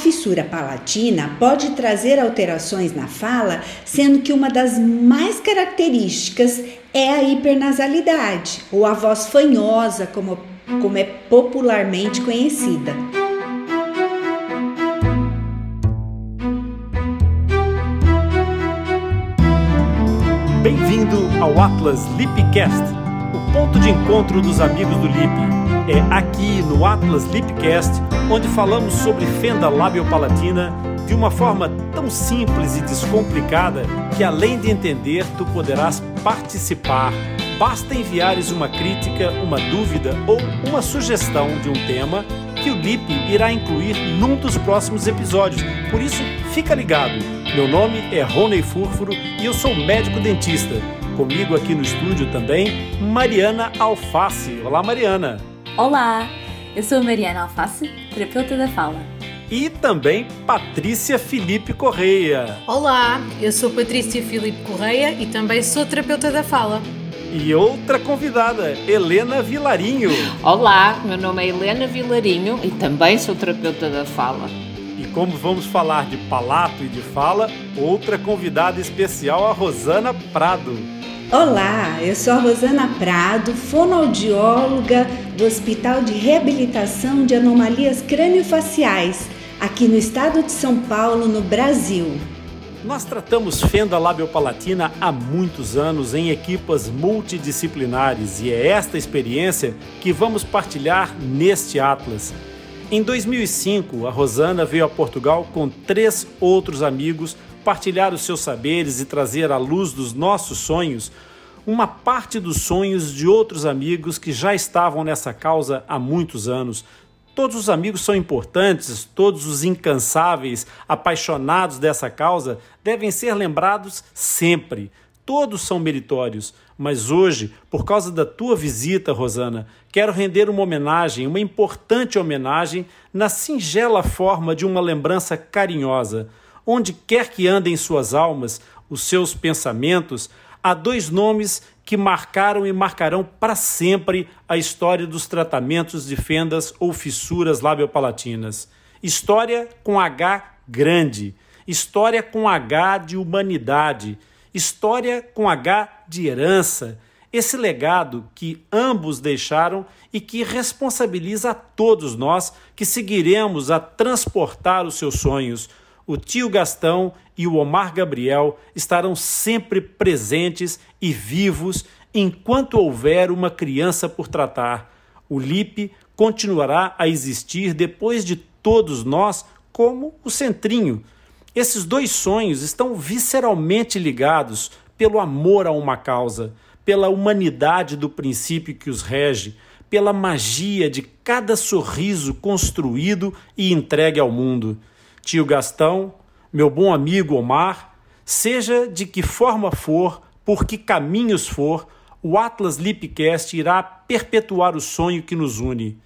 fissura palatina pode trazer alterações na fala, sendo que uma das mais características é a hipernasalidade, ou a voz fanhosa, como, como é popularmente conhecida. Bem-vindo ao Atlas Lipcast, o ponto de encontro dos amigos do Lip. É aqui no Atlas Lipcast onde falamos sobre fenda labiopalatina de uma forma tão simples e descomplicada que além de entender, tu poderás participar. Basta enviares uma crítica, uma dúvida ou uma sugestão de um tema que o Lip irá incluir num dos próximos episódios. Por isso, fica ligado. Meu nome é Rony Furfuro e eu sou médico dentista. Comigo aqui no estúdio também, Mariana Alface. Olá, Mariana. Olá, eu sou a Mariana Alface, terapeuta da fala. E também Patrícia Felipe Correia. Olá, eu sou Patrícia Felipe Correia e também sou terapeuta da fala. E outra convidada, Helena Vilarinho. Olá, meu nome é Helena Vilarinho e também sou terapeuta da fala. E como vamos falar de palato e de fala, outra convidada especial, a Rosana Prado. Olá, eu sou a Rosana Prado, fonoaudióloga do Hospital de Reabilitação de Anomalias Crâniofaciais, aqui no estado de São Paulo, no Brasil. Nós tratamos fenda labiopalatina há muitos anos em equipas multidisciplinares e é esta experiência que vamos partilhar neste Atlas. Em 2005, a Rosana veio a Portugal com três outros amigos partilhar os seus saberes e trazer à luz dos nossos sonhos uma parte dos sonhos de outros amigos que já estavam nessa causa há muitos anos. Todos os amigos são importantes, todos os incansáveis, apaixonados dessa causa devem ser lembrados sempre. Todos são meritórios, mas hoje, por causa da tua visita, Rosana, quero render uma homenagem, uma importante homenagem, na singela forma de uma lembrança carinhosa onde quer que andem suas almas, os seus pensamentos, há dois nomes que marcaram e marcarão para sempre a história dos tratamentos de fendas ou fissuras labiopalatinas. História com H grande, história com H de humanidade, história com H de herança. Esse legado que ambos deixaram e que responsabiliza a todos nós que seguiremos a transportar os seus sonhos, o tio Gastão e o Omar Gabriel estarão sempre presentes e vivos enquanto houver uma criança por tratar. O LIP continuará a existir depois de todos nós, como o Centrinho. Esses dois sonhos estão visceralmente ligados pelo amor a uma causa, pela humanidade do princípio que os rege, pela magia de cada sorriso construído e entregue ao mundo tio Gastão, meu bom amigo Omar, seja de que forma for, por que caminhos for, o Atlas Lipcast irá perpetuar o sonho que nos une.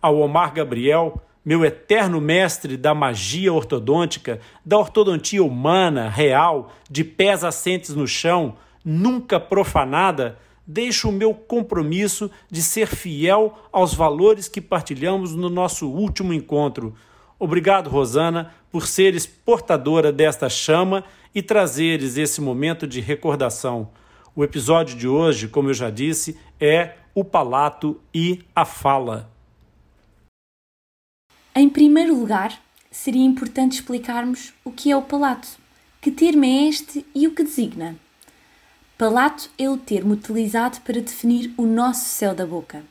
Ao Omar Gabriel, meu eterno mestre da magia ortodôntica, da ortodontia humana, real, de pés assentes no chão, nunca profanada, deixo o meu compromisso de ser fiel aos valores que partilhamos no nosso último encontro. Obrigado, Rosana, por seres portadora desta chama e trazeres esse momento de recordação. O episódio de hoje, como eu já disse, é o palato e a fala. Em primeiro lugar, seria importante explicarmos o que é o palato, que termo é este e o que designa. Palato é o termo utilizado para definir o nosso céu da boca.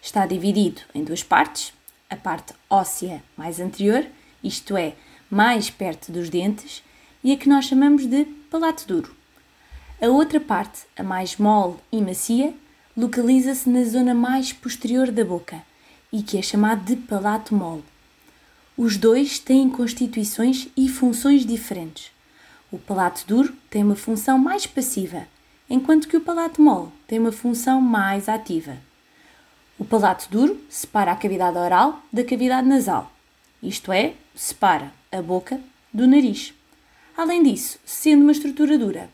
Está dividido em duas partes, a parte óssea mais anterior, isto é, mais perto dos dentes, e a que nós chamamos de palato duro. A outra parte, a mais mole e macia, localiza-se na zona mais posterior da boca e que é chamado de palato mole. Os dois têm constituições e funções diferentes. O palato duro tem uma função mais passiva, enquanto que o palato mole tem uma função mais ativa. O palato duro separa a cavidade oral da cavidade nasal, isto é, separa a boca do nariz. Além disso, sendo uma estrutura dura,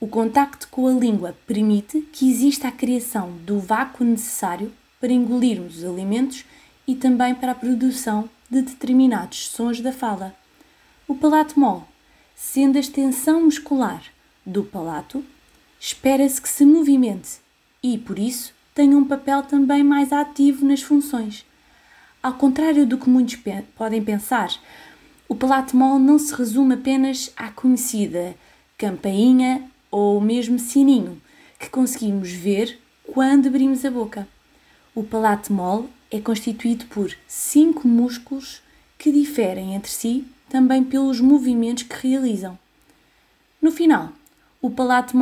o contacto com a língua permite que exista a criação do vácuo necessário para engolirmos os alimentos e também para a produção de determinados sons da fala. O palato mole, sendo a extensão muscular do palato, espera-se que se movimente e, por isso, tenha um papel também mais ativo nas funções. Ao contrário do que muitos pe podem pensar, o palato mole não se resume apenas à conhecida campainha ou mesmo sininho que conseguimos ver quando abrimos a boca. O palato mole é constituído por cinco músculos que diferem entre si também pelos movimentos que realizam. No final, o palato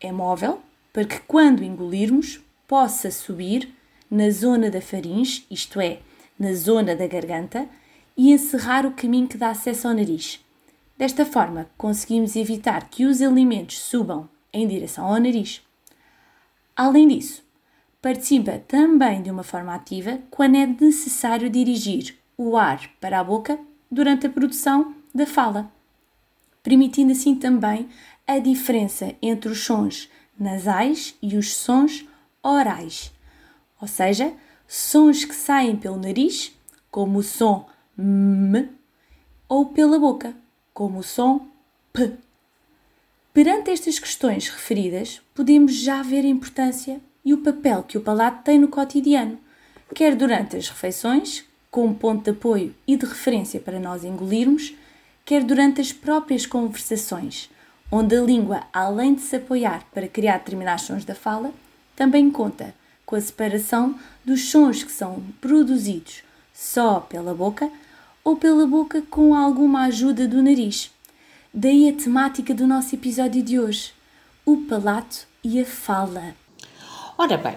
é móvel para que quando engolirmos possa subir na zona da faringe, isto é, na zona da garganta, e encerrar o caminho que dá acesso ao nariz. Desta forma, conseguimos evitar que os alimentos subam em direção ao nariz. Além disso, participa também de uma forma ativa quando é necessário dirigir o ar para a boca durante a produção da fala, permitindo assim também a diferença entre os sons nasais e os sons orais, ou seja, sons que saem pelo nariz, como o som M, ou pela boca, como o som P. Perante estas questões referidas, podemos já ver a importância e o papel que o palato tem no cotidiano, quer durante as refeições, como ponto de apoio e de referência para nós engolirmos, quer durante as próprias conversações, onde a língua, além de se apoiar para criar determinados sons da fala, também conta com a separação dos sons que são produzidos só pela boca ou pela boca com alguma ajuda do nariz. Daí a temática do nosso episódio de hoje: o palato e a fala. Ora bem,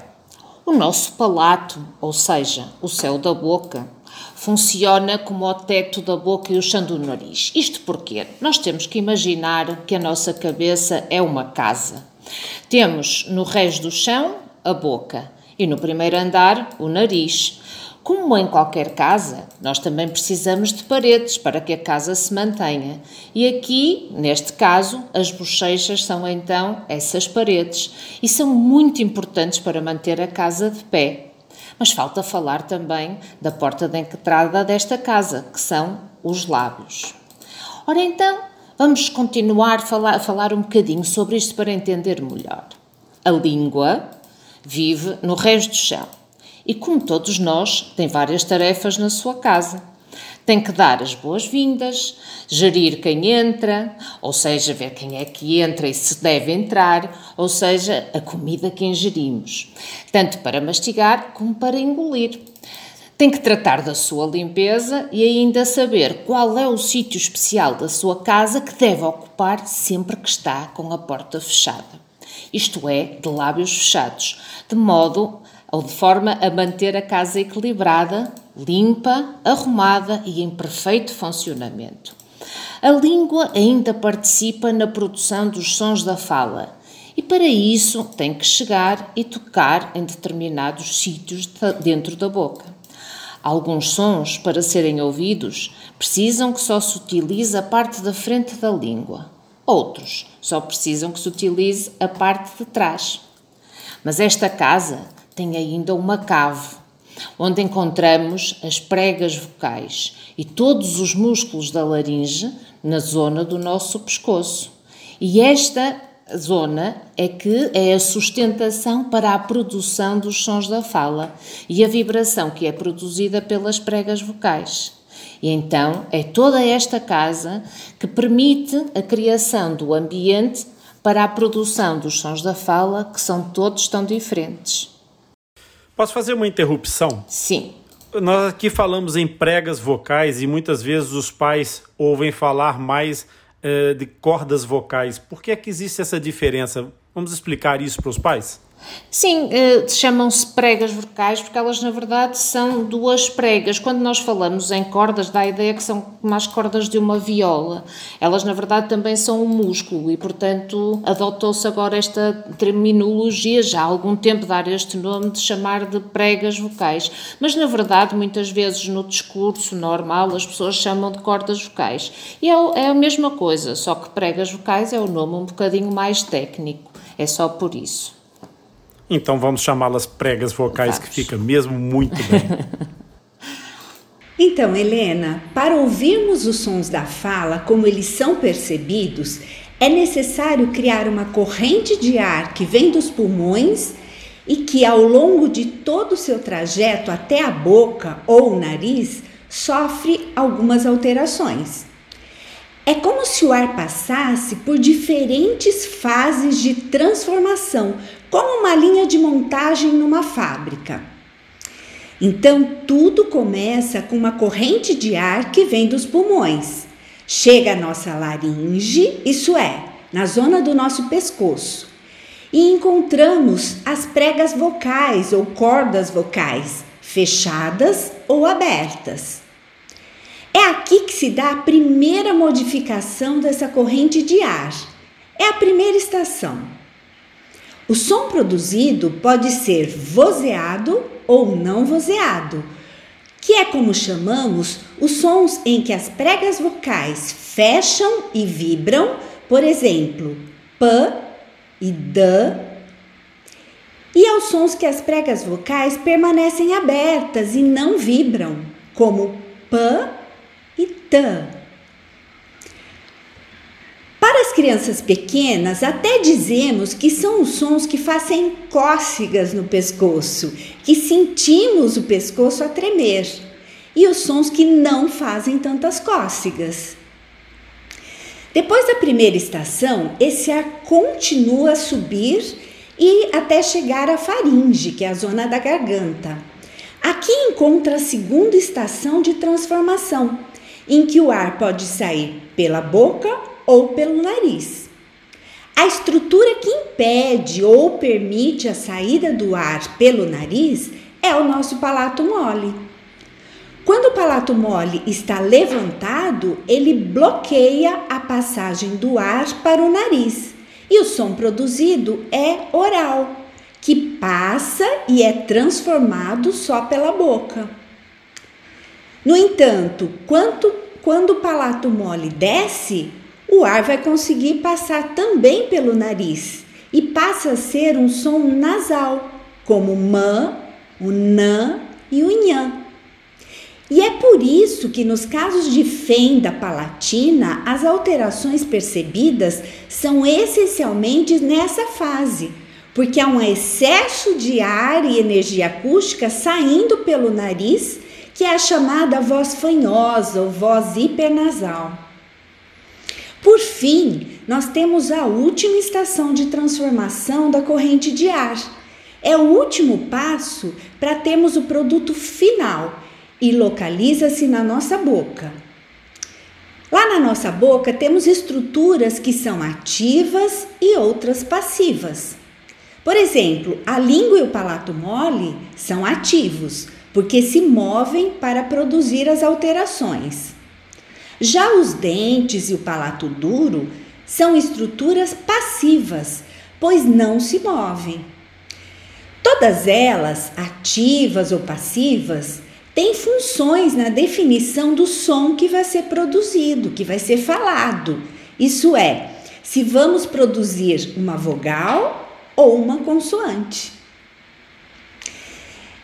o nosso palato, ou seja, o céu da boca, funciona como o teto da boca e o chão do nariz. Isto porque nós temos que imaginar que a nossa cabeça é uma casa. Temos no resto do chão a boca e no primeiro andar o nariz. Como em qualquer casa, nós também precisamos de paredes para que a casa se mantenha. E aqui, neste caso, as bochechas são então essas paredes e são muito importantes para manter a casa de pé. Mas falta falar também da porta de entrada desta casa, que são os lábios. Ora então, vamos continuar a falar, a falar um bocadinho sobre isto para entender melhor. A língua vive no resto do chão e, como todos nós, tem várias tarefas na sua casa. Tem que dar as boas-vindas, gerir quem entra, ou seja, ver quem é que entra e se deve entrar, ou seja, a comida que ingerimos, tanto para mastigar como para engolir. Tem que tratar da sua limpeza e ainda saber qual é o sítio especial da sua casa que deve ocupar sempre que está com a porta fechada. Isto é, de lábios fechados, de modo ou de forma a manter a casa equilibrada, limpa, arrumada e em perfeito funcionamento. A língua ainda participa na produção dos sons da fala e, para isso, tem que chegar e tocar em determinados sítios dentro da boca. Alguns sons, para serem ouvidos, precisam que só se utilize a parte da frente da língua. Outros só precisam que se utilize a parte de trás. Mas esta casa tem ainda uma cave, onde encontramos as pregas vocais e todos os músculos da laringe na zona do nosso pescoço. E esta zona é que é a sustentação para a produção dos sons da fala e a vibração que é produzida pelas pregas vocais. E então é toda esta casa que permite a criação do ambiente para a produção dos sons da fala, que são todos tão diferentes. Posso fazer uma interrupção? Sim. Nós aqui falamos em pregas vocais e muitas vezes os pais ouvem falar mais eh, de cordas vocais. Por que é que existe essa diferença? Vamos explicar isso para os pais? Sim, eh, chamam-se pregas vocais porque elas na verdade são duas pregas. Quando nós falamos em cordas, dá a ideia que são como as cordas de uma viola. Elas na verdade também são um músculo e portanto adotou-se agora esta terminologia já há algum tempo dar este nome de chamar de pregas vocais. Mas na verdade muitas vezes no discurso normal as pessoas chamam de cordas vocais. E é, é a mesma coisa, só que pregas vocais é o nome um bocadinho mais técnico. É só por isso. Então vamos chamá-las pregas vocais, vamos. que fica mesmo muito bem. Então, Helena, para ouvirmos os sons da fala como eles são percebidos, é necessário criar uma corrente de ar que vem dos pulmões e que, ao longo de todo o seu trajeto até a boca ou o nariz, sofre algumas alterações. É como se o ar passasse por diferentes fases de transformação, como uma linha de montagem numa fábrica. Então, tudo começa com uma corrente de ar que vem dos pulmões. Chega à nossa laringe, isso é, na zona do nosso pescoço, e encontramos as pregas vocais ou cordas vocais, fechadas ou abertas. É aqui que se dá a primeira modificação dessa corrente de ar. É a primeira estação. O som produzido pode ser vozeado ou não vozeado, que é como chamamos os sons em que as pregas vocais fecham e vibram, por exemplo, p e d, e aos sons que as pregas vocais permanecem abertas e não vibram, como p e t. Para as crianças pequenas, até dizemos que são os sons que fazem cócegas no pescoço, que sentimos o pescoço a tremer, e os sons que não fazem tantas cócegas. Depois da primeira estação, esse ar continua a subir e até chegar à faringe, que é a zona da garganta. Aqui encontra a segunda estação de transformação, em que o ar pode sair pela boca ou pelo nariz. A estrutura que impede ou permite a saída do ar pelo nariz é o nosso palato mole. Quando o palato mole está levantado, ele bloqueia a passagem do ar para o nariz e o som produzido é oral, que passa e é transformado só pela boca. No entanto, quando, quando o palato mole desce, o ar vai conseguir passar também pelo nariz e passa a ser um som nasal, como mã, o nã e o nhã. E é por isso que nos casos de fenda palatina, as alterações percebidas são essencialmente nessa fase, porque há um excesso de ar e energia acústica saindo pelo nariz, que é a chamada voz fanhosa ou voz hipernasal. Por fim, nós temos a última estação de transformação da corrente de ar. É o último passo para termos o produto final e localiza-se na nossa boca. Lá na nossa boca temos estruturas que são ativas e outras passivas. Por exemplo, a língua e o palato mole são ativos, porque se movem para produzir as alterações. Já os dentes e o palato duro são estruturas passivas, pois não se movem. Todas elas, ativas ou passivas, têm funções na definição do som que vai ser produzido, que vai ser falado. Isso é, se vamos produzir uma vogal ou uma consoante.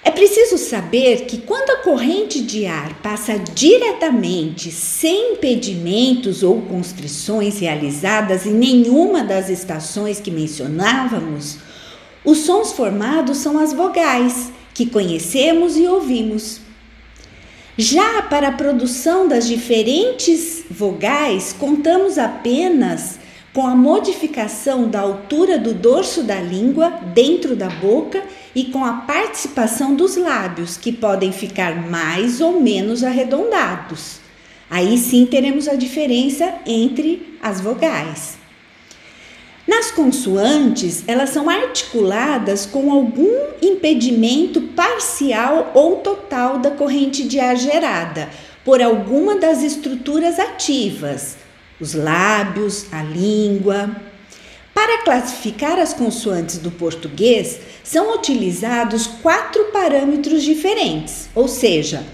É preciso saber que quando a corrente de ar passa diretamente, sem impedimentos ou constrições realizadas em nenhuma das estações que mencionávamos, os sons formados são as vogais, que conhecemos e ouvimos. Já para a produção das diferentes vogais, contamos apenas com a modificação da altura do dorso da língua dentro da boca e com a participação dos lábios, que podem ficar mais ou menos arredondados. Aí sim teremos a diferença entre as vogais. Nas consoantes, elas são articuladas com algum impedimento parcial ou total da corrente de ar gerada por alguma das estruturas ativas os lábios, a língua. Para classificar as consoantes do português, são utilizados quatro parâmetros diferentes, ou seja,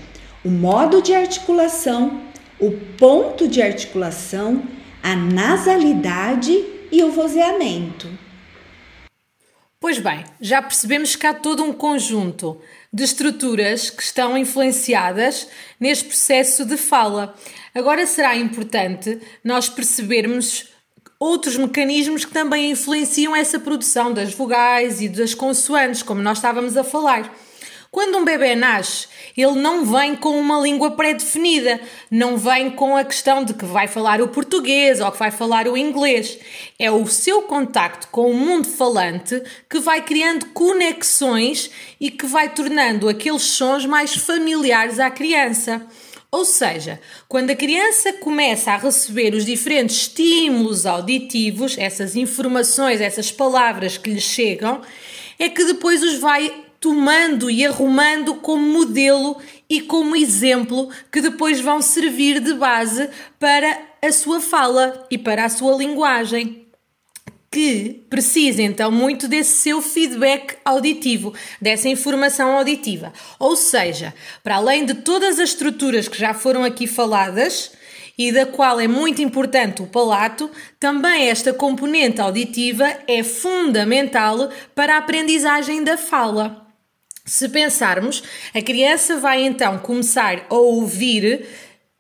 o modo de articulação, o ponto de articulação, a nasalidade e o vozeamento. Pois bem, já percebemos que há todo um conjunto. de estruturas que estão influenciadas neste processo de fala. Agora será importante nós percebermos outros mecanismos que também influenciam essa produção das vogais e das consoantes, como nós estávamos a falar. Quando um bebê nasce, ele não vem com uma língua pré-definida, não vem com a questão de que vai falar o português ou que vai falar o inglês. É o seu contacto com o mundo falante que vai criando conexões e que vai tornando aqueles sons mais familiares à criança. Ou seja, quando a criança começa a receber os diferentes estímulos auditivos, essas informações, essas palavras que lhe chegam, é que depois os vai tomando e arrumando como modelo e como exemplo que depois vão servir de base para a sua fala e para a sua linguagem. Que precisa então muito desse seu feedback auditivo, dessa informação auditiva. Ou seja, para além de todas as estruturas que já foram aqui faladas, e da qual é muito importante o palato, também esta componente auditiva é fundamental para a aprendizagem da fala. Se pensarmos, a criança vai então começar a ouvir,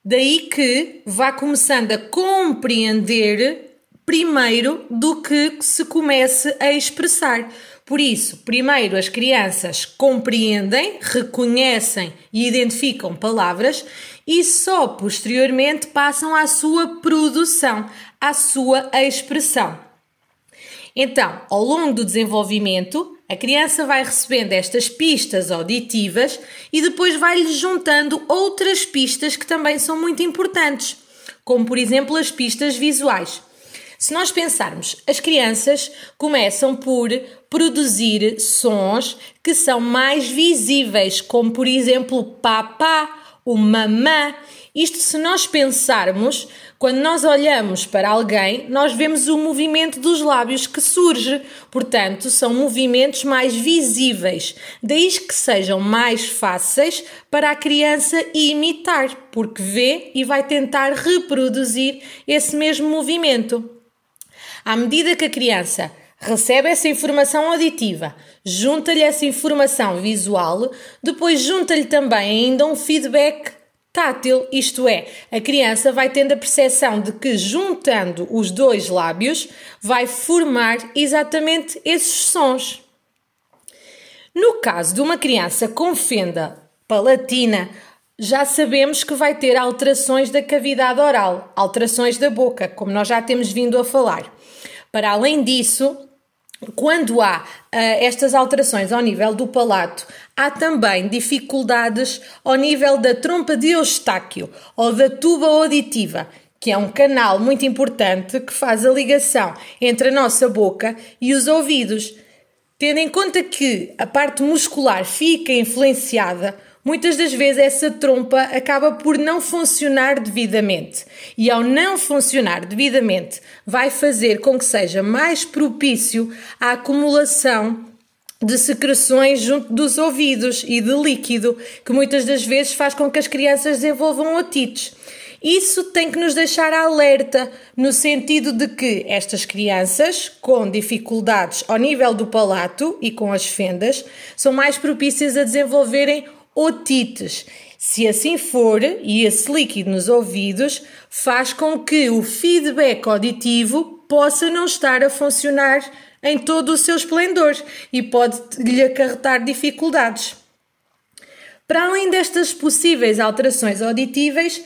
daí que vá começando a compreender primeiro do que se comece a expressar. Por isso, primeiro as crianças compreendem, reconhecem e identificam palavras e só posteriormente passam à sua produção, à sua expressão. Então, ao longo do desenvolvimento, a criança vai recebendo estas pistas auditivas e depois vai-lhe juntando outras pistas que também são muito importantes, como por exemplo as pistas visuais. Se nós pensarmos, as crianças começam por produzir sons que são mais visíveis, como por exemplo papá, o mamã. Isto se nós pensarmos quando nós olhamos para alguém, nós vemos o movimento dos lábios que surge, portanto, são movimentos mais visíveis, daí que sejam mais fáceis para a criança imitar, porque vê e vai tentar reproduzir esse mesmo movimento. À medida que a criança recebe essa informação auditiva, junta-lhe essa informação visual, depois junta-lhe também ainda um feedback tátil, isto é, a criança vai tendo a percepção de que juntando os dois lábios vai formar exatamente esses sons. No caso de uma criança com fenda palatina, já sabemos que vai ter alterações da cavidade oral, alterações da boca, como nós já temos vindo a falar. Para além disso, quando há uh, estas alterações ao nível do palato, há também dificuldades ao nível da trompa de Eustáquio ou da tuba auditiva, que é um canal muito importante que faz a ligação entre a nossa boca e os ouvidos. Tendo em conta que a parte muscular fica influenciada, Muitas das vezes essa trompa acaba por não funcionar devidamente e, ao não funcionar devidamente, vai fazer com que seja mais propício à acumulação de secreções junto dos ouvidos e de líquido, que muitas das vezes faz com que as crianças desenvolvam otites. Isso tem que nos deixar alerta, no sentido de que estas crianças com dificuldades ao nível do palato e com as fendas são mais propícias a desenvolverem otites. Se assim for, e esse líquido nos ouvidos faz com que o feedback auditivo possa não estar a funcionar em todo o seu esplendor e pode lhe acarretar dificuldades. Para além destas possíveis alterações auditivas,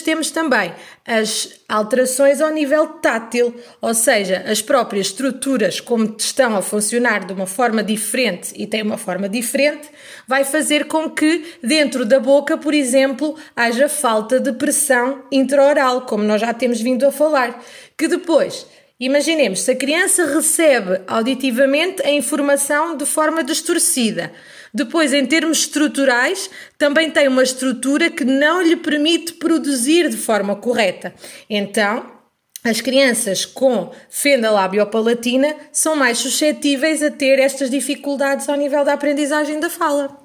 temos também as alterações ao nível tátil, ou seja, as próprias estruturas, como estão a funcionar de uma forma diferente e têm uma forma diferente, vai fazer com que dentro da boca, por exemplo, haja falta de pressão intraoral, como nós já temos vindo a falar, que depois Imaginemos, se a criança recebe auditivamente a informação de forma distorcida, depois, em termos estruturais, também tem uma estrutura que não lhe permite produzir de forma correta. Então, as crianças com fenda labiopalatina são mais suscetíveis a ter estas dificuldades ao nível da aprendizagem da fala.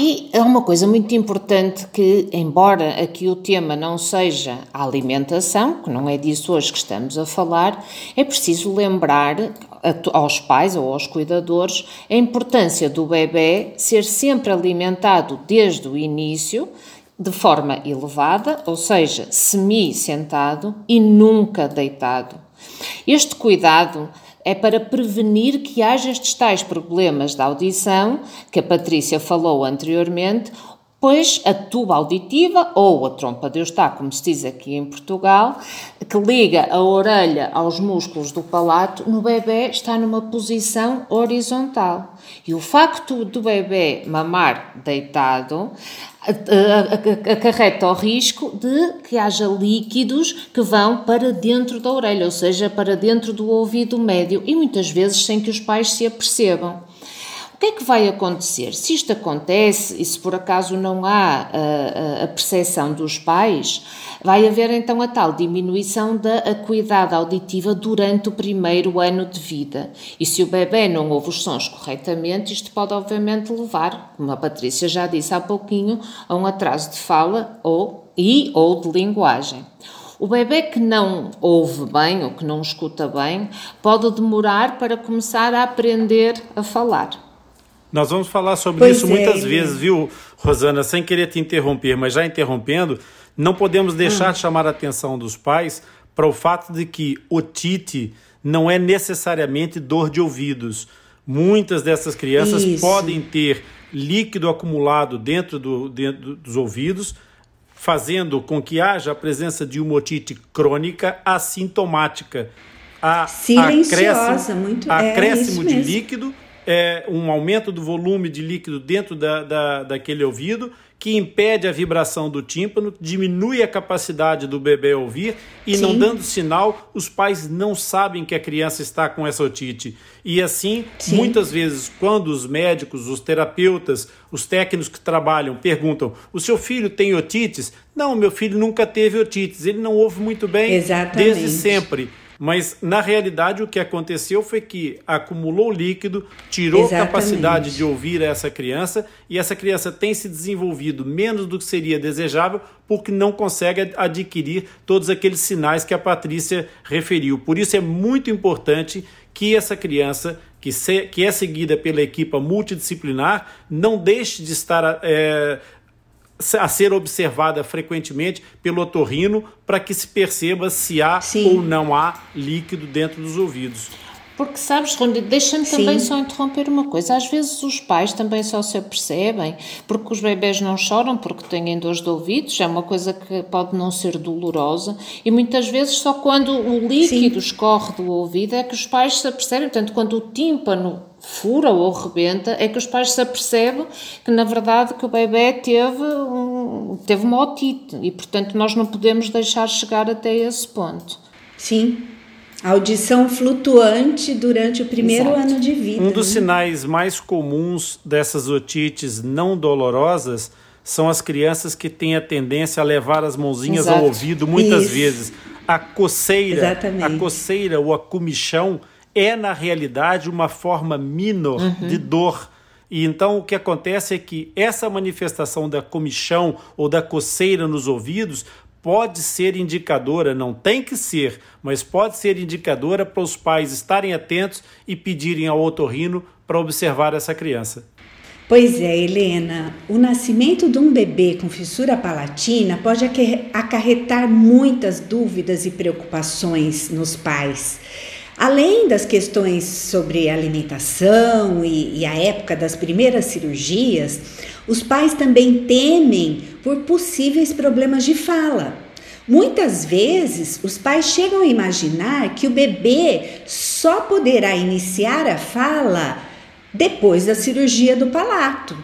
E é uma coisa muito importante que, embora aqui o tema não seja a alimentação, que não é disso hoje que estamos a falar, é preciso lembrar aos pais ou aos cuidadores a importância do bebê ser sempre alimentado desde o início de forma elevada, ou seja, semi-sentado e nunca deitado. Este cuidado é para prevenir que haja estes tais problemas da audição que a Patrícia falou anteriormente, pois a tuba auditiva, ou a trompa de Eustáquio, como se diz aqui em Portugal, que liga a orelha aos músculos do palato, no bebê está numa posição horizontal. E o facto do bebê mamar deitado acarreta o risco de que haja líquidos que vão para dentro da orelha, ou seja, para dentro do ouvido médio, e muitas vezes sem que os pais se apercebam. O que é que vai acontecer? Se isto acontece e se por acaso não há a, a, a percepção dos pais, vai haver então a tal diminuição da acuidade auditiva durante o primeiro ano de vida. E se o bebê não ouve os sons corretamente, isto pode obviamente levar, como a Patrícia já disse há pouquinho, a um atraso de fala ou e ou de linguagem. O bebê que não ouve bem ou que não escuta bem pode demorar para começar a aprender a falar. Nós vamos falar sobre pois isso é, muitas vezes, viu, Rosana? Sem querer te interromper, mas já interrompendo, não podemos deixar hum. de chamar a atenção dos pais para o fato de que otite não é necessariamente dor de ouvidos. Muitas dessas crianças isso. podem ter líquido acumulado dentro, do, dentro dos ouvidos, fazendo com que haja a presença de uma otite crônica assintomática. A, Silenciosa, acréscimo, muito é acréscimo é de líquido é, um aumento do volume de líquido dentro da, da, daquele ouvido, que impede a vibração do tímpano, diminui a capacidade do bebê ouvir e Sim. não dando sinal, os pais não sabem que a criança está com essa otite. E assim, Sim. muitas vezes, quando os médicos, os terapeutas, os técnicos que trabalham perguntam: o seu filho tem otites? Não, meu filho nunca teve otites, ele não ouve muito bem Exatamente. desde sempre. Mas, na realidade, o que aconteceu foi que acumulou líquido, tirou Exatamente. capacidade de ouvir essa criança e essa criança tem se desenvolvido menos do que seria desejável porque não consegue adquirir todos aqueles sinais que a Patrícia referiu. Por isso é muito importante que essa criança que, se, que é seguida pela equipa multidisciplinar não deixe de estar é, a ser observada frequentemente pelo otorrino para que se perceba se há Sim. ou não há líquido dentro dos ouvidos. Porque sabes, Rony, deixa-me também só interromper uma coisa. Às vezes os pais também só se apercebem porque os bebés não choram porque têm dores de ouvidos, é uma coisa que pode não ser dolorosa e muitas vezes só quando o líquido Sim. escorre do ouvido é que os pais se apercebem. Portanto, quando o tímpano fura ou rebenta, é que os pais se apercebem que na verdade que o bebê teve, um, teve uma otite e portanto nós não podemos deixar chegar até esse ponto. Sim, Audição flutuante durante o primeiro Exato. ano de vida. Um dos né? sinais mais comuns dessas otites não dolorosas são as crianças que têm a tendência a levar as mãozinhas Exato. ao ouvido muitas Isso. vezes. A coceira, Exatamente. a coceira ou a comichão é na realidade uma forma minor uhum. de dor. E então o que acontece é que essa manifestação da comichão ou da coceira nos ouvidos pode ser indicadora, não tem que ser, mas pode ser indicadora para os pais estarem atentos e pedirem ao otorrino para observar essa criança. Pois é, Helena, o nascimento de um bebê com fissura palatina pode acarretar muitas dúvidas e preocupações nos pais. Além das questões sobre alimentação e, e, a época das primeiras cirurgias, os pais também temem por possíveis problemas de fala. Muitas vezes, os pais chegam a imaginar que o bebê só poderá iniciar a fala depois da cirurgia do palato.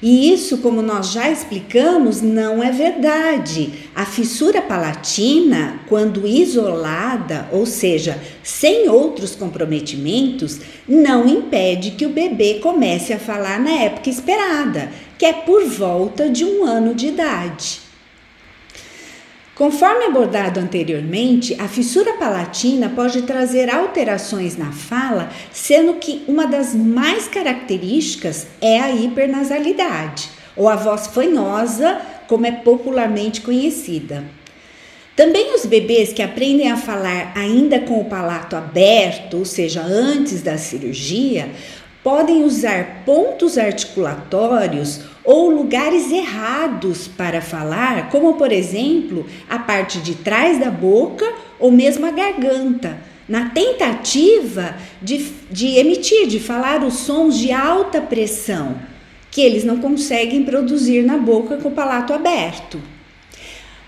E isso, como nós já explicamos, não é verdade. A fissura palatina, quando isolada, ou seja, sem outros comprometimentos, não impede que o bebê comece a falar na época esperada, que é por volta de um ano de idade. Conforme abordado anteriormente, a fissura palatina pode trazer alterações na fala, sendo que uma das mais características é a hipernasalidade, ou a voz fanhosa, como é popularmente conhecida. Também os bebês que aprendem a falar ainda com o palato aberto, ou seja, antes da cirurgia, podem usar pontos articulatórios ou lugares errados para falar, como por exemplo a parte de trás da boca ou mesmo a garganta, na tentativa de, de emitir, de falar os sons de alta pressão que eles não conseguem produzir na boca com o palato aberto.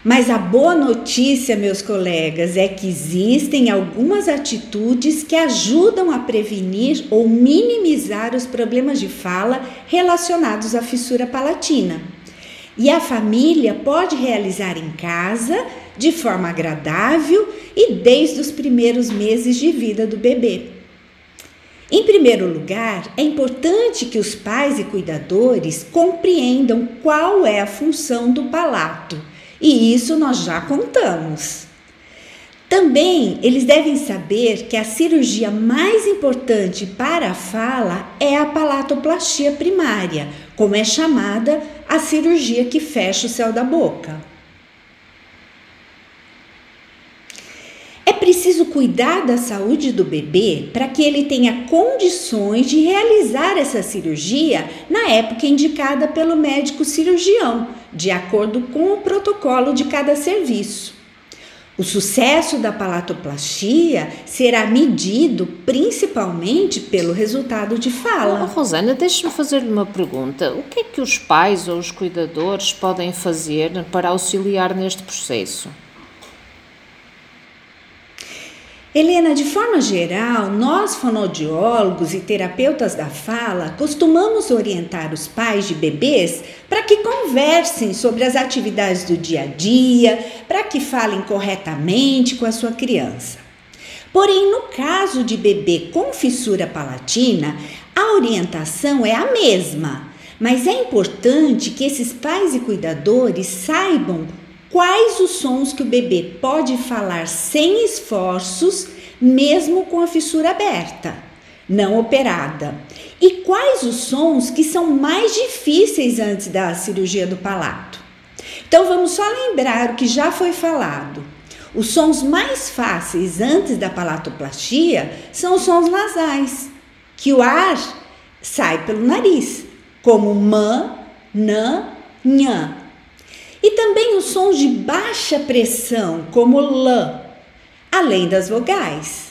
Mas a boa notícia, meus colegas, é que existem algumas atitudes que ajudam a prevenir ou minimizar os problemas de fala relacionados à fissura palatina. E a família pode realizar em casa de forma agradável e desde os primeiros meses de vida do bebê. Em primeiro lugar, é importante que os pais e cuidadores compreendam qual é a função do palato e isso nós já contamos. Também eles devem saber que a cirurgia mais importante para a fala é a palatoplastia primária, como é chamada a cirurgia que fecha o céu da boca. É preciso cuidar da saúde do bebê para que ele tenha condições de realizar essa cirurgia na época indicada pelo médico cirurgião, de acordo com o protocolo de cada serviço. O sucesso da palatoplastia será medido principalmente pelo resultado de fala. Oh, Rosana, deixe-me fazer-lhe uma pergunta. O que é que os pais ou os cuidadores podem fazer para auxiliar neste processo? Helena, de forma geral, nós fonoaudiólogos e terapeutas da fala costumamos orientar os pais de bebês para que conversem sobre as atividades do dia a dia, para que falem corretamente com a sua criança. Porém, no caso de bebê com fissura palatina, a orientação é a mesma, mas é importante que esses pais e cuidadores saibam Quais os sons que o bebê pode falar sem esforços, mesmo com a fissura aberta, não operada? E quais os sons que são mais difíceis antes da cirurgia do palato? Então vamos só lembrar o que já foi falado. Os sons mais fáceis antes da palatoplastia são os sons nasais, que o ar sai pelo nariz, como mã, nã, nhã. E também os sons de baixa pressão, como lã, além das vogais.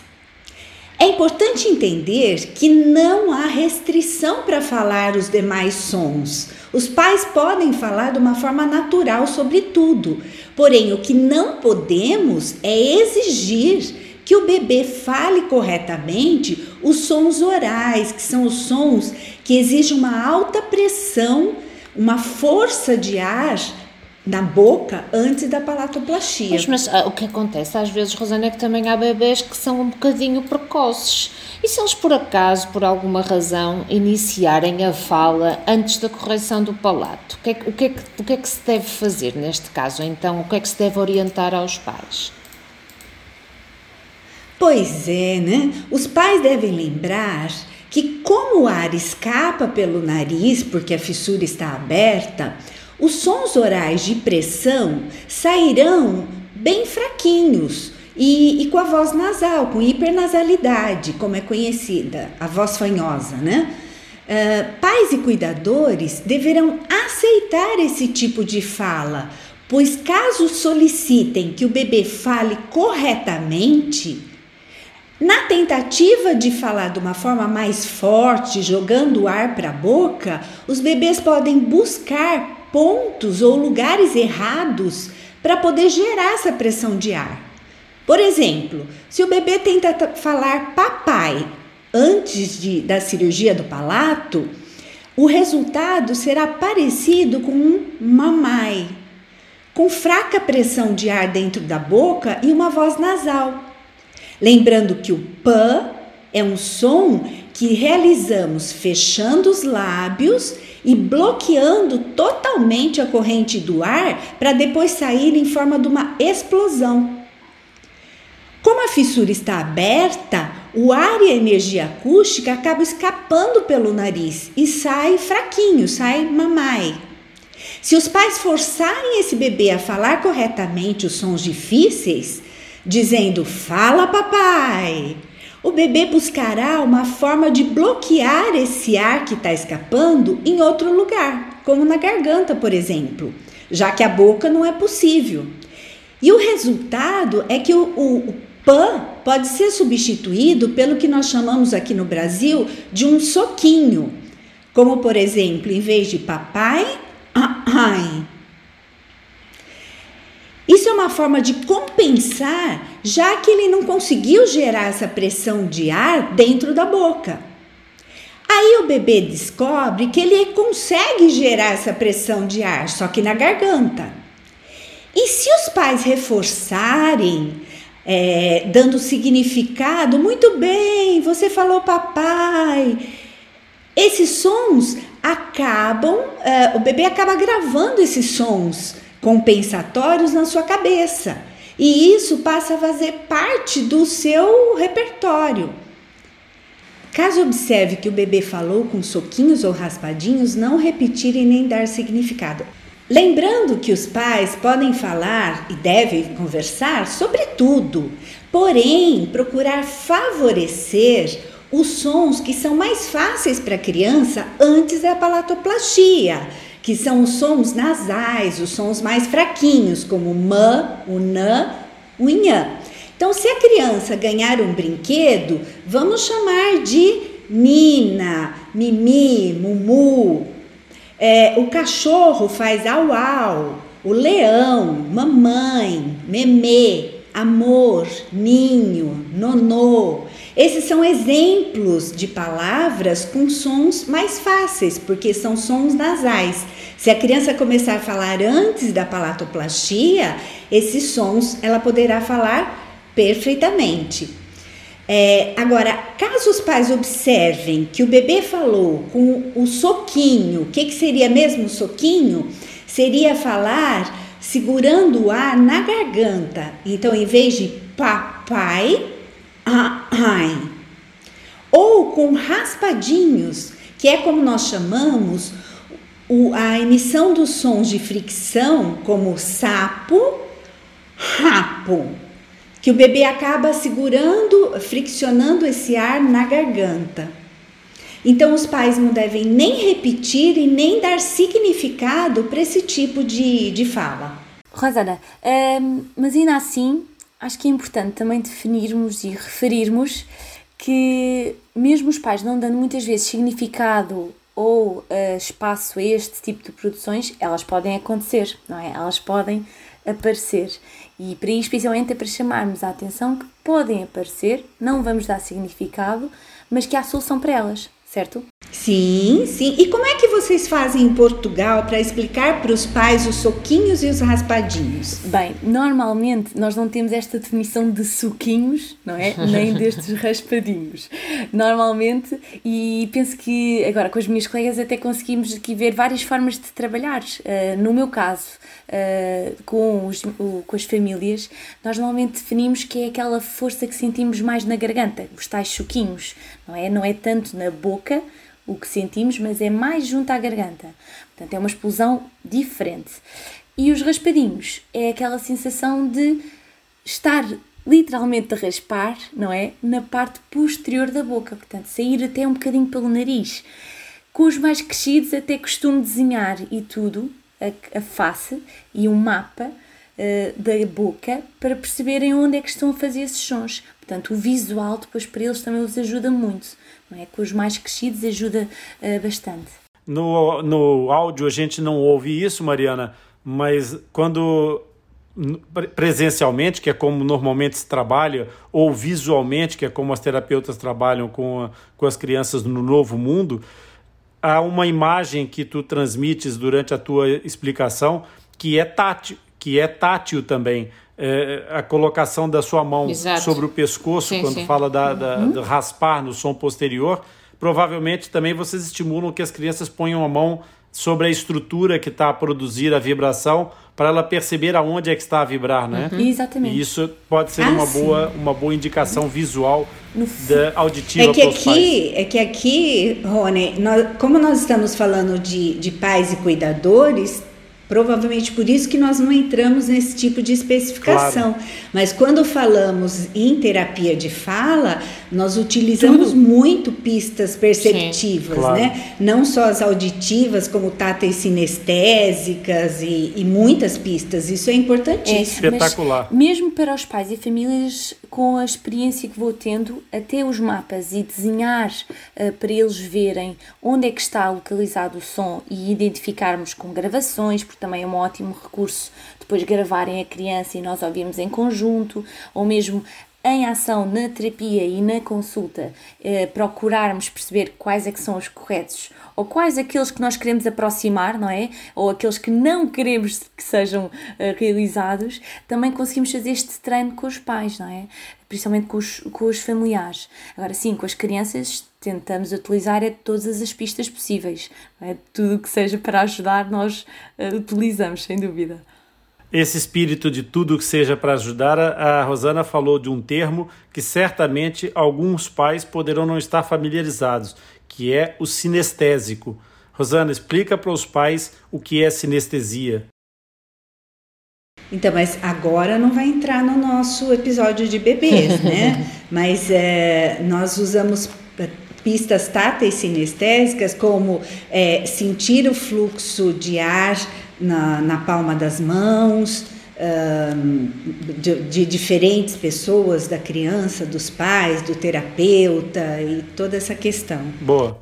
É importante entender que não há restrição para falar os demais sons. Os pais podem falar de uma forma natural sobre tudo, porém, o que não podemos é exigir que o bebê fale corretamente os sons orais, que são os sons que exigem uma alta pressão, uma força de ar na boca antes da palatoplastia. Mas, mas ah, o que acontece às vezes, Rosana, é que também há bebês que são um bocadinho precoces. E se eles por acaso, por alguma razão, iniciarem a fala antes da correção do palato, o que, é, o, que é que, o que é que se deve fazer neste caso? Então, o que é que se deve orientar aos pais? Pois é, né? Os pais devem lembrar que, como o ar escapa pelo nariz porque a fissura está aberta, os sons orais de pressão sairão bem fraquinhos e, e, com a voz nasal, com hipernasalidade, como é conhecida, a voz fanhosa, né? Uh, pais e cuidadores deverão aceitar esse tipo de fala, pois caso solicitem que o bebê fale corretamente, na tentativa de falar de uma forma mais forte, jogando o ar para a boca, os bebês podem buscar pontos ou lugares errados para poder gerar essa pressão de ar. Por exemplo, se o bebê tenta falar papai antes de, da cirurgia do palato, o resultado será parecido com um mamai, com fraca pressão de ar dentro da boca e uma voz nasal. Lembrando que o pan é um som que realizamos fechando os lábios e bloqueando totalmente a corrente do ar para depois sair em forma de uma explosão. Como a fissura está aberta, o ar e a energia acústica acabam escapando pelo nariz e sai fraquinho, sai mamai. Se os pais forçarem esse bebê a falar corretamente os sons difíceis, dizendo fala papai, o bebê buscará uma forma de bloquear esse ar que está escapando em outro lugar, como na garganta, por exemplo, já que a boca não é possível. E o resultado é que o, o, o pan pode ser substituído pelo que nós chamamos aqui no Brasil de um soquinho, como por exemplo, em vez de papai, ai. Isso é uma forma de compensar, já que ele não conseguiu gerar essa pressão de ar dentro da boca. Aí o bebê descobre que ele consegue gerar essa pressão de ar, só que na garganta. E se os pais reforçarem, é, dando significado, muito bem, você falou papai, esses sons acabam, uh, o bebê acaba gravando esses sons compensatórios na sua cabeça e isso passa a fazer parte do seu repertório. Caso observe que o bebê falou com soquinhos ou raspadinhos, não repetir e nem dar significado. Lembrando que os pais podem falar e devem conversar sobre tudo, porém procurar favorecer os sons que são mais fáceis para a criança antes da palatoplastia, que são os sons nasais, os sons mais fraquinhos, como o mã, o nã, o. Então, se a criança ganhar um brinquedo, vamos chamar de Nina, Mimi, Mumu. É, o cachorro faz au au, o leão, mamãe, memê, amor, ninho, nonô. Esses são exemplos de palavras com sons mais fáceis, porque são sons nasais. Se a criança começar a falar antes da palatoplastia, esses sons ela poderá falar perfeitamente. É, agora, caso os pais observem que o bebê falou com o soquinho, o que, que seria mesmo soquinho? Seria falar segurando o ar na garganta. Então, em vez de papai, ai. Ou com raspadinhos, que é como nós chamamos a emissão dos sons de fricção, como sapo, rapo, que o bebê acaba segurando, friccionando esse ar na garganta. Então, os pais não devem nem repetir e nem dar significado para esse tipo de, de fala. Rosana, hum, mas ainda assim, acho que é importante também definirmos e referirmos que, mesmo os pais não dando muitas vezes significado ou uh, espaço a este tipo de produções, elas podem acontecer, não é? Elas podem aparecer. E para isso, especialmente, é para chamarmos a atenção que podem aparecer, não vamos dar significado, mas que há solução para elas certo? Sim, sim. E como é que vocês fazem em Portugal para explicar para os pais os soquinhos e os raspadinhos? Bem, normalmente nós não temos esta definição de suquinhos, não é? Nem destes raspadinhos. Normalmente, e penso que agora com as minhas colegas até conseguimos aqui ver várias formas de trabalhar. Uh, no meu caso, uh, com, os, o, com as famílias, nós normalmente definimos que é aquela força que sentimos mais na garganta, os tais suquinhos, não é? Não é tanto na boca o que sentimos, mas é mais junto à garganta. Portanto, é uma explosão diferente. E os raspadinhos é aquela sensação de estar literalmente a raspar, não é? Na parte posterior da boca, portanto, sair até um bocadinho pelo nariz. Com os mais crescidos, até costumo desenhar e tudo, a, a face e um mapa uh, da boca para perceberem onde é que estão a fazer esses sons. Portanto, o visual depois para eles também os ajuda muito, não é? Com os mais crescidos ajuda uh, bastante. No, no áudio a gente não ouve isso, Mariana, mas quando presencialmente, que é como normalmente se trabalha, ou visualmente, que é como as terapeutas trabalham com, a, com as crianças no novo mundo, há uma imagem que tu transmites durante a tua explicação que é tátil, que é tátil também. É, a colocação da sua mão Exato. sobre o pescoço, sim, quando sim. fala da, da uhum. de raspar no som posterior, provavelmente também vocês estimulam que as crianças ponham a mão sobre a estrutura que está a produzir a vibração para ela perceber aonde é que está a vibrar, né? Uhum. Exatamente. E isso pode ser ah, uma, boa, uma boa indicação visual da auditiva é que aqui pais. É que aqui, Rony, nós, como nós estamos falando de, de pais e cuidadores, Provavelmente por isso que nós não entramos nesse tipo de especificação. Claro. Mas quando falamos em terapia de fala, nós utilizamos Tudo. muito pistas perceptivas, Sim, claro. né? Não só as auditivas, como táteis sinestésicas e, e muitas pistas. Isso é importantíssimo. É, Espetacular. mesmo para os pais e famílias, com a experiência que vou tendo, até os mapas e desenhar uh, para eles verem onde é que está localizado o som e identificarmos com gravações, também é um ótimo recurso depois gravarem a criança e nós ouvirmos em conjunto, ou mesmo em ação na terapia e na consulta eh, procurarmos perceber quais é que são os corretos ou quais aqueles que nós queremos aproximar, não é? Ou aqueles que não queremos que sejam eh, realizados, também conseguimos fazer este treino com os pais, não é? Principalmente com os, com os familiares. Agora sim, com as crianças tentamos utilizar é todas as pistas possíveis, é? Tudo que seja para ajudar nós uh, utilizamos, sem dúvida esse espírito de tudo que seja para ajudar, a Rosana falou de um termo que certamente alguns pais poderão não estar familiarizados, que é o sinestésico. Rosana, explica para os pais o que é sinestesia. Então, mas agora não vai entrar no nosso episódio de bebês, né? mas é, nós usamos pistas táteis sinestésicas como é, sentir o fluxo de ar na, na palma das mãos, de, de, diferentes pessoas, da criança, dos pais, do terapeuta e toda essa questão. Boa.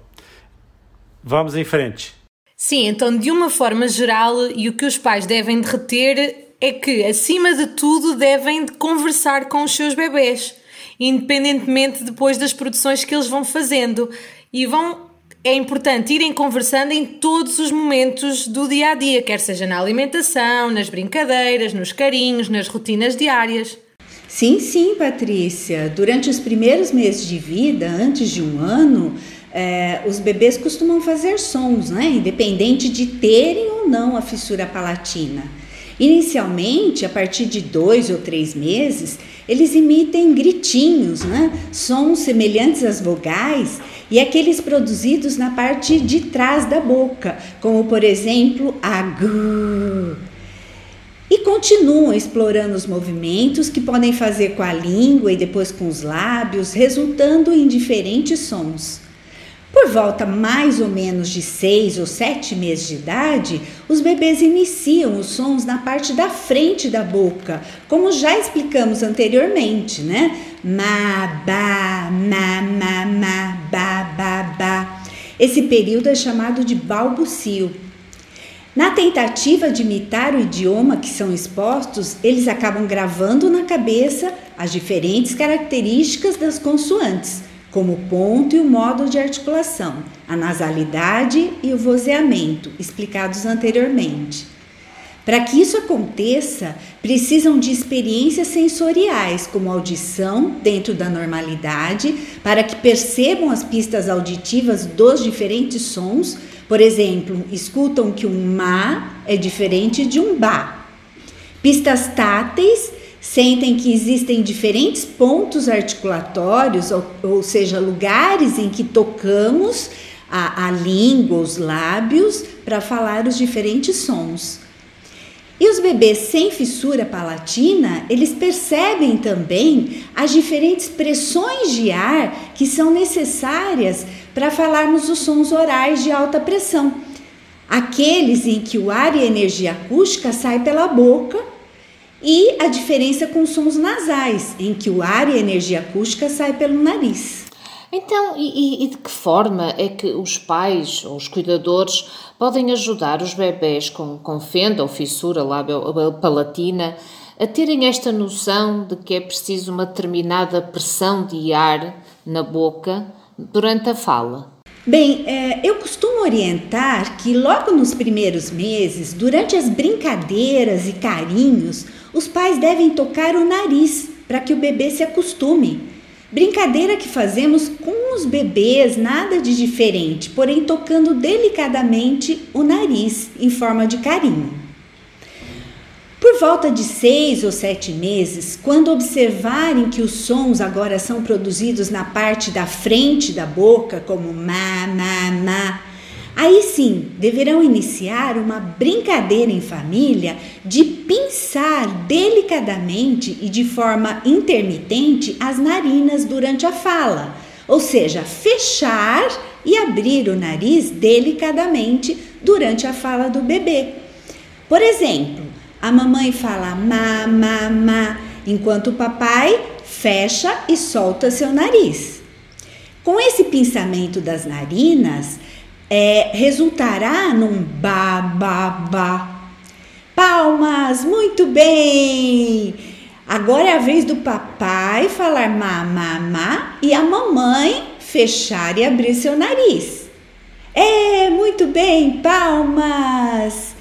Vamos em frente. Sim, então de uma forma geral, e o que os pais devem de reter é que, acima de tudo, devem de conversar com os seus bebês, independentemente depois das produções que eles vão fazendo. E vão é importante irem conversando em todos os momentos do dia a dia, quer seja na alimentação, nas brincadeiras, nos carinhos, nas rotinas diárias. Sim, sim, Patrícia. Durante os primeiros meses de vida, antes de um ano, é, os bebês costumam fazer sons, né? independente de terem ou não a fissura palatina. Inicialmente, a partir de dois ou três meses, eles emitem gritinhos, né? sons semelhantes às vogais e aqueles produzidos na parte de trás da boca, como por exemplo a g. E continuam explorando os movimentos que podem fazer com a língua e depois com os lábios, resultando em diferentes sons. Por volta mais ou menos de seis ou sete meses de idade, os bebês iniciam os sons na parte da frente da boca, como já explicamos anteriormente, né? Ma, ba, ma, ma, ma, ba, ba, ba. Esse período é chamado de balbucio. Na tentativa de imitar o idioma que são expostos, eles acabam gravando na cabeça as diferentes características das consoantes como o ponto e o modo de articulação, a nasalidade e o vozeamento, explicados anteriormente. Para que isso aconteça, precisam de experiências sensoriais, como audição dentro da normalidade, para que percebam as pistas auditivas dos diferentes sons. Por exemplo, escutam que um ma é diferente de um ba. Pistas táteis sentem que existem diferentes pontos articulatórios, ou, ou seja, lugares em que tocamos a, a língua, os lábios, para falar os diferentes sons. E os bebês sem fissura palatina, eles percebem também as diferentes pressões de ar que são necessárias para falarmos os sons orais de alta pressão. Aqueles em que o ar e a energia acústica sai pela boca e a diferença com sons nasais, em que o ar e a energia acústica saem pelo nariz. Então, e, e, de que forma é que os pais ou os cuidadores podem ajudar os bebés com, com fenda ou fissura palatina a terem esta noção de que é preciso uma determinada pressão de ar na boca durante a fala? Bem, é, eu costumo orientar que logo nos primeiros meses, durante as brincadeiras e carinhos, os pais devem tocar o nariz para que o bebê se acostume. Brincadeira que fazemos com os bebês, nada de diferente, porém tocando delicadamente o nariz em forma de carinho. Por volta de seis ou sete meses, quando observarem que os sons agora são produzidos na parte da frente da boca, como ma, ma, ma, Aí sim, deverão iniciar uma brincadeira em família de pinçar delicadamente e de forma intermitente as narinas durante a fala, ou seja, fechar e abrir o nariz delicadamente durante a fala do bebê. Por exemplo, a mamãe fala ma, ma, ma, enquanto o papai fecha e solta seu nariz. Com esse pinçamento das narinas, é, resultará num ba, ba. Palmas, muito bem! Agora é a vez do papai falar ma, ma, ma e a mamãe fechar e abrir seu nariz. É, muito bem, palmas!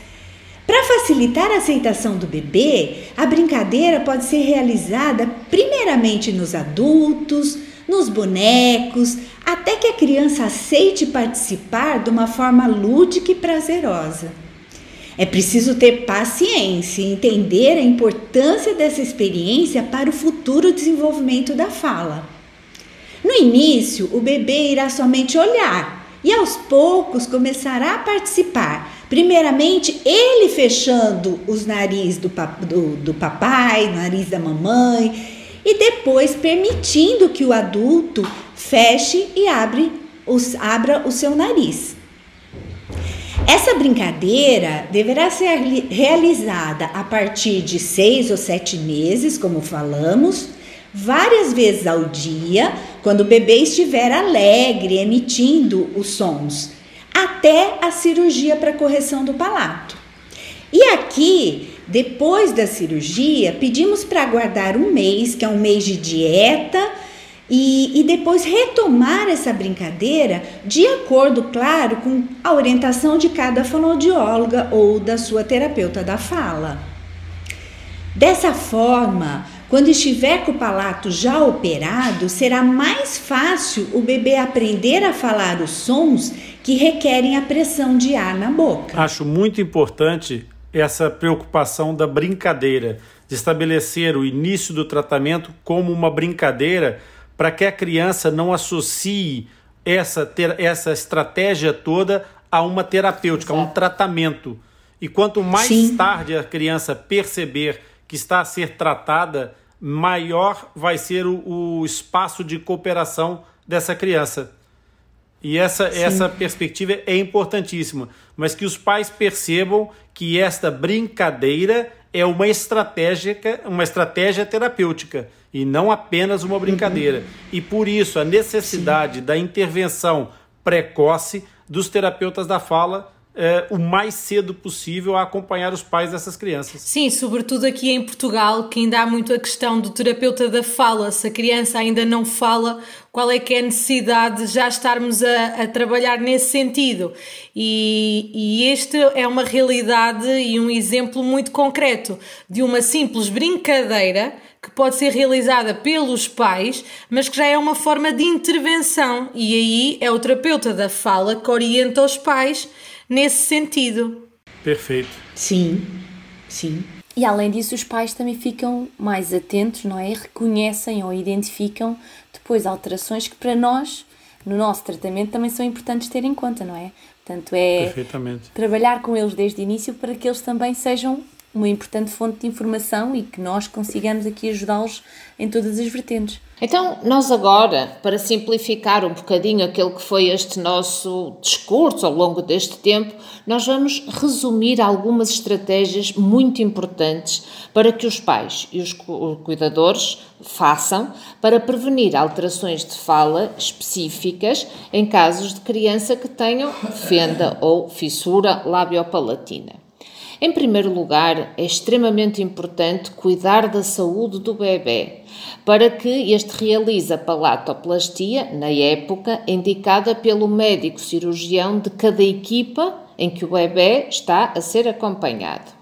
Para facilitar a aceitação do bebê, a brincadeira pode ser realizada primeiramente nos adultos, nos bonecos, até que a criança aceite participar de uma forma lúdica e prazerosa. É preciso ter paciência e entender a importância dessa experiência para o futuro desenvolvimento da fala. No início, o bebê irá somente olhar e aos poucos começará a participar. Primeiramente, ele fechando os narizes do, do, do papai, nariz da mamãe, e depois permitindo que o adulto feche e abre os, abra o seu nariz. Essa brincadeira deverá ser realizada a partir de seis ou sete meses, como falamos, várias vezes ao dia, quando o bebê estiver alegre, emitindo os sons, até a cirurgia para correção do palato. E aqui depois da cirurgia, pedimos para aguardar um mês, que é um mês de dieta, e, e, depois retomar essa brincadeira de acordo, claro, com a orientação de cada fonoaudióloga ou da sua terapeuta da fala. Dessa forma, quando estiver com o palato já operado, será mais fácil o bebê aprender a falar os sons que requerem a pressão de ar na boca. Acho muito importante essa preocupação da brincadeira, de estabelecer o início do tratamento como uma brincadeira para que a criança não associe essa, ter, essa estratégia toda a uma terapêutica, Exato. a um tratamento. E quanto mais Sim. tarde a criança perceber que está a ser tratada, maior vai ser o, o espaço de cooperação dessa criança. E essa, essa perspectiva é importantíssima, mas que os pais percebam que esta brincadeira é uma estratégia, uma estratégia terapêutica e não apenas uma brincadeira. Uhum. E por isso a necessidade Sim. da intervenção precoce dos terapeutas da fala é, o mais cedo possível a acompanhar os pais dessas crianças. Sim, sobretudo aqui em Portugal, que ainda há muito a questão do terapeuta da fala. Se a criança ainda não fala, qual é que é a necessidade de já estarmos a, a trabalhar nesse sentido? E, e este é uma realidade e um exemplo muito concreto de uma simples brincadeira que pode ser realizada pelos pais, mas que já é uma forma de intervenção. E aí é o terapeuta da fala que orienta os pais nesse sentido. Perfeito. Sim, sim. E além disso, os pais também ficam mais atentos, não é? Reconhecem ou identificam depois alterações que para nós, no nosso tratamento, também são importantes ter em conta, não é? Portanto, é trabalhar com eles desde o início para que eles também sejam uma importante fonte de informação e que nós consigamos aqui ajudá-los em todas as vertentes. Então, nós agora, para simplificar um bocadinho aquele que foi este nosso discurso ao longo deste tempo, nós vamos resumir algumas estratégias muito importantes para que os pais e os cuidadores façam para prevenir alterações de fala específicas em casos de criança que tenham fenda ou fissura labiopalatina. Em primeiro lugar, é extremamente importante cuidar da saúde do bebê, para que este realize a palatoplastia na época indicada pelo médico cirurgião de cada equipa em que o bebê está a ser acompanhado.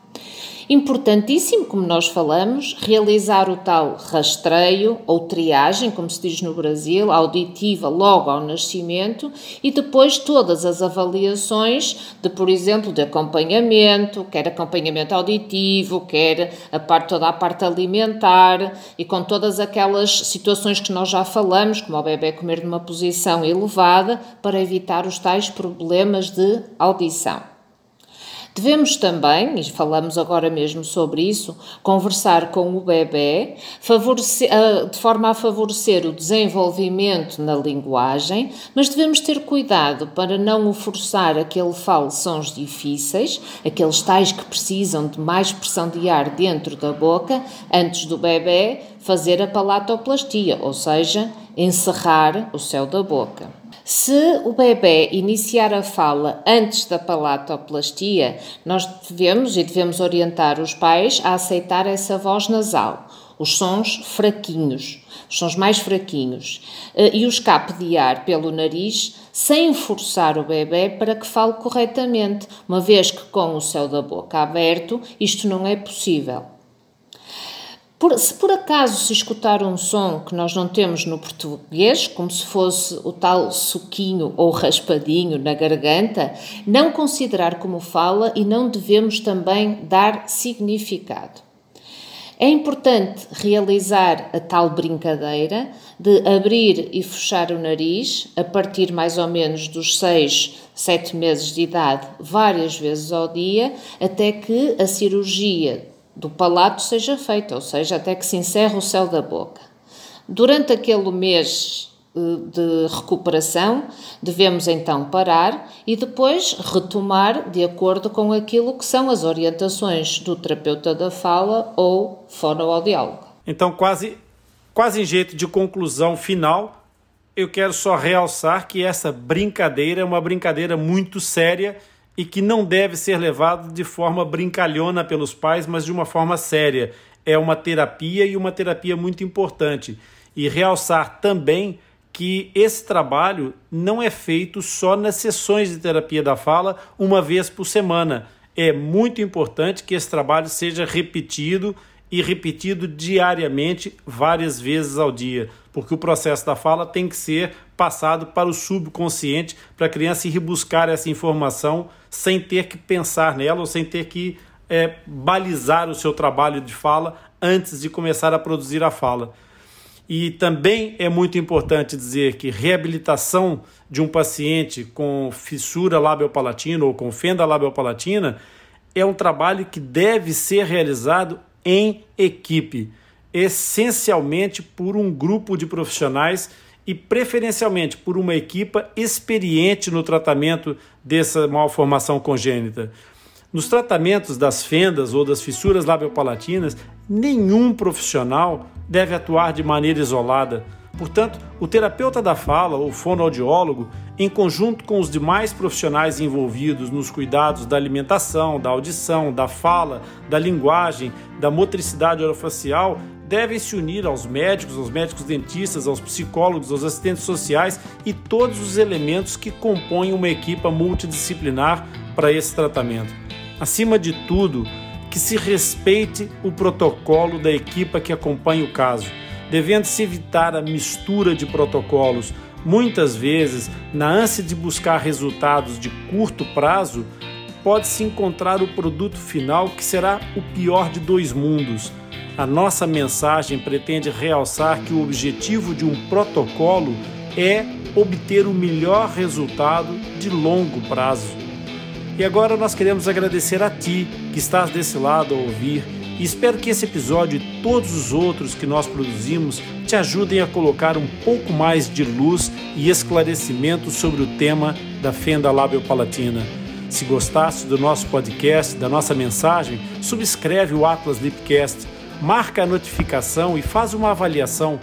Importantíssimo, como nós falamos, realizar o tal rastreio ou triagem, como se diz no Brasil, auditiva logo ao nascimento e depois todas as avaliações de, por exemplo, de acompanhamento, quer acompanhamento auditivo, quer a parte, toda a parte alimentar e com todas aquelas situações que nós já falamos, como o bebê comer numa posição elevada, para evitar os tais problemas de audição. Devemos também, e falamos agora mesmo sobre isso, conversar com o bebê de forma a favorecer o desenvolvimento na linguagem, mas devemos ter cuidado para não o forçar a que ele fale sons difíceis, aqueles tais que precisam de mais pressão de ar dentro da boca, antes do bebê fazer a palatoplastia, ou seja, encerrar o céu da boca. Se o bebê iniciar a fala antes da palatoplastia, nós devemos e devemos orientar os pais a aceitar essa voz nasal, os sons fraquinhos, os sons mais fraquinhos, eh, e o escape de ar pelo nariz sem forçar o bebê para que fale corretamente, uma vez que com o céu da boca aberto isto não é possível. Por, se por acaso se escutar um som que nós não temos no português, como se fosse o tal suquinho ou raspadinho na garganta, não considerar como fala e não devemos também dar significado. É importante realizar a tal brincadeira de abrir e fechar o nariz a partir mais ou menos dos 6, 7 meses de idade, várias vezes ao dia, até que a cirurgia do palato seja feita, ou seja, até que se encerre o céu da boca. Durante aquele mês eh, de recuperação, devemos então parar e depois retomar de acordo com aquilo que são as orientações do terapeuta da fala ou fonoaudiólogo. Então, quase, quase em jeito de conclusão final, eu quero só realçar que essa brincadeira é uma brincadeira muito séria e que não deve ser levado de forma brincalhona pelos pais, mas de uma forma séria. É uma terapia e uma terapia muito importante. E realçar também que esse trabalho não é feito só nas sessões de terapia da fala, uma vez por semana. É muito importante que esse trabalho seja repetido e repetido diariamente, várias vezes ao dia, porque o processo da fala tem que ser passado para o subconsciente para a criança ir rebuscar essa informação sem ter que pensar nela ou sem ter que é, balizar o seu trabalho de fala antes de começar a produzir a fala. E também é muito importante dizer que reabilitação de um paciente com fissura labiopalatina ou com fenda labiopalatina é um trabalho que deve ser realizado em equipe, essencialmente por um grupo de profissionais e preferencialmente por uma equipa experiente no tratamento dessa malformação congênita. Nos tratamentos das fendas ou das fissuras labiopalatinas, nenhum profissional deve atuar de maneira isolada. Portanto, o terapeuta da fala ou fonoaudiólogo, em conjunto com os demais profissionais envolvidos nos cuidados da alimentação, da audição, da fala, da linguagem, da motricidade orofacial, devem se unir aos médicos, aos médicos dentistas, aos psicólogos, aos assistentes sociais e todos os elementos que compõem uma equipa multidisciplinar para esse tratamento. Acima de tudo, que se respeite o protocolo da equipa que acompanha o caso, devendo-se evitar a mistura de protocolos. Muitas vezes, na ânsia de buscar resultados de curto prazo, pode-se encontrar o produto final que será o pior de dois mundos a nossa mensagem pretende realçar que o objetivo de um protocolo é obter o melhor resultado de longo prazo. E agora nós queremos agradecer a ti que estás desse lado a ouvir e espero que esse episódio e todos os outros que nós produzimos te ajudem a colocar um pouco mais de luz e esclarecimento sobre o tema da fenda labiopalatina. Se gostaste do nosso podcast, da nossa mensagem, subscreve o Atlas Lipcast marca a notificação e faz uma avaliação.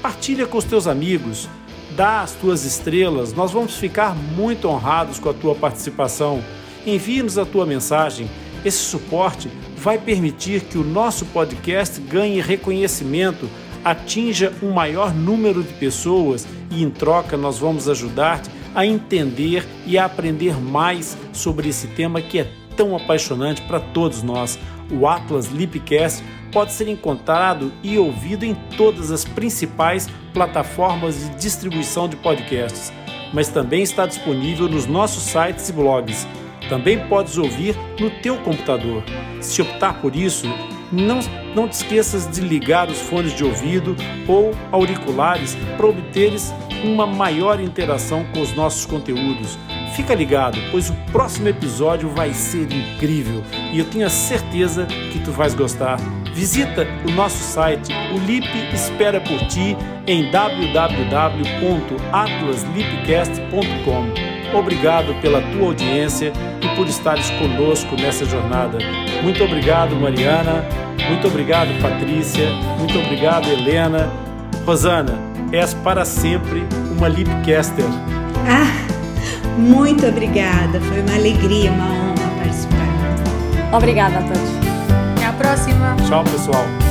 Partilha com os teus amigos, dá as tuas estrelas, nós vamos ficar muito honrados com a tua participação. Envie-nos a tua mensagem. Esse suporte vai permitir que o nosso podcast ganhe reconhecimento, atinja um maior número de pessoas e, em troca, nós vamos ajudar-te a entender e a aprender mais sobre esse tema que é tão apaixonante para todos nós O Atlas Lipcast pode ser encontrado e ouvido em todas as principais plataformas de distribuição de podcasts, mas também está disponível nos nossos sites e blogs. Também podes ouvir no teu computador. Se optar por isso, não, não te esqueças de ligar os fones de ouvido ou auriculares para obteres uma maior interação com os nossos conteúdos. Fica ligado, pois o próximo episódio vai ser incrível e eu tenho a certeza que tu vais gostar. Visita o nosso site, o LIP espera por ti em www.atlaslipcast.com. Obrigado pela tua audiência e por estares conosco nessa jornada. Muito obrigado, Mariana. Muito obrigado, Patrícia. Muito obrigado, Helena. Rosana, és para sempre uma Lipcaster. Ah, muito obrigada. Foi uma alegria, uma honra participar. Obrigada a todos. Até a próxima. Tchau, pessoal.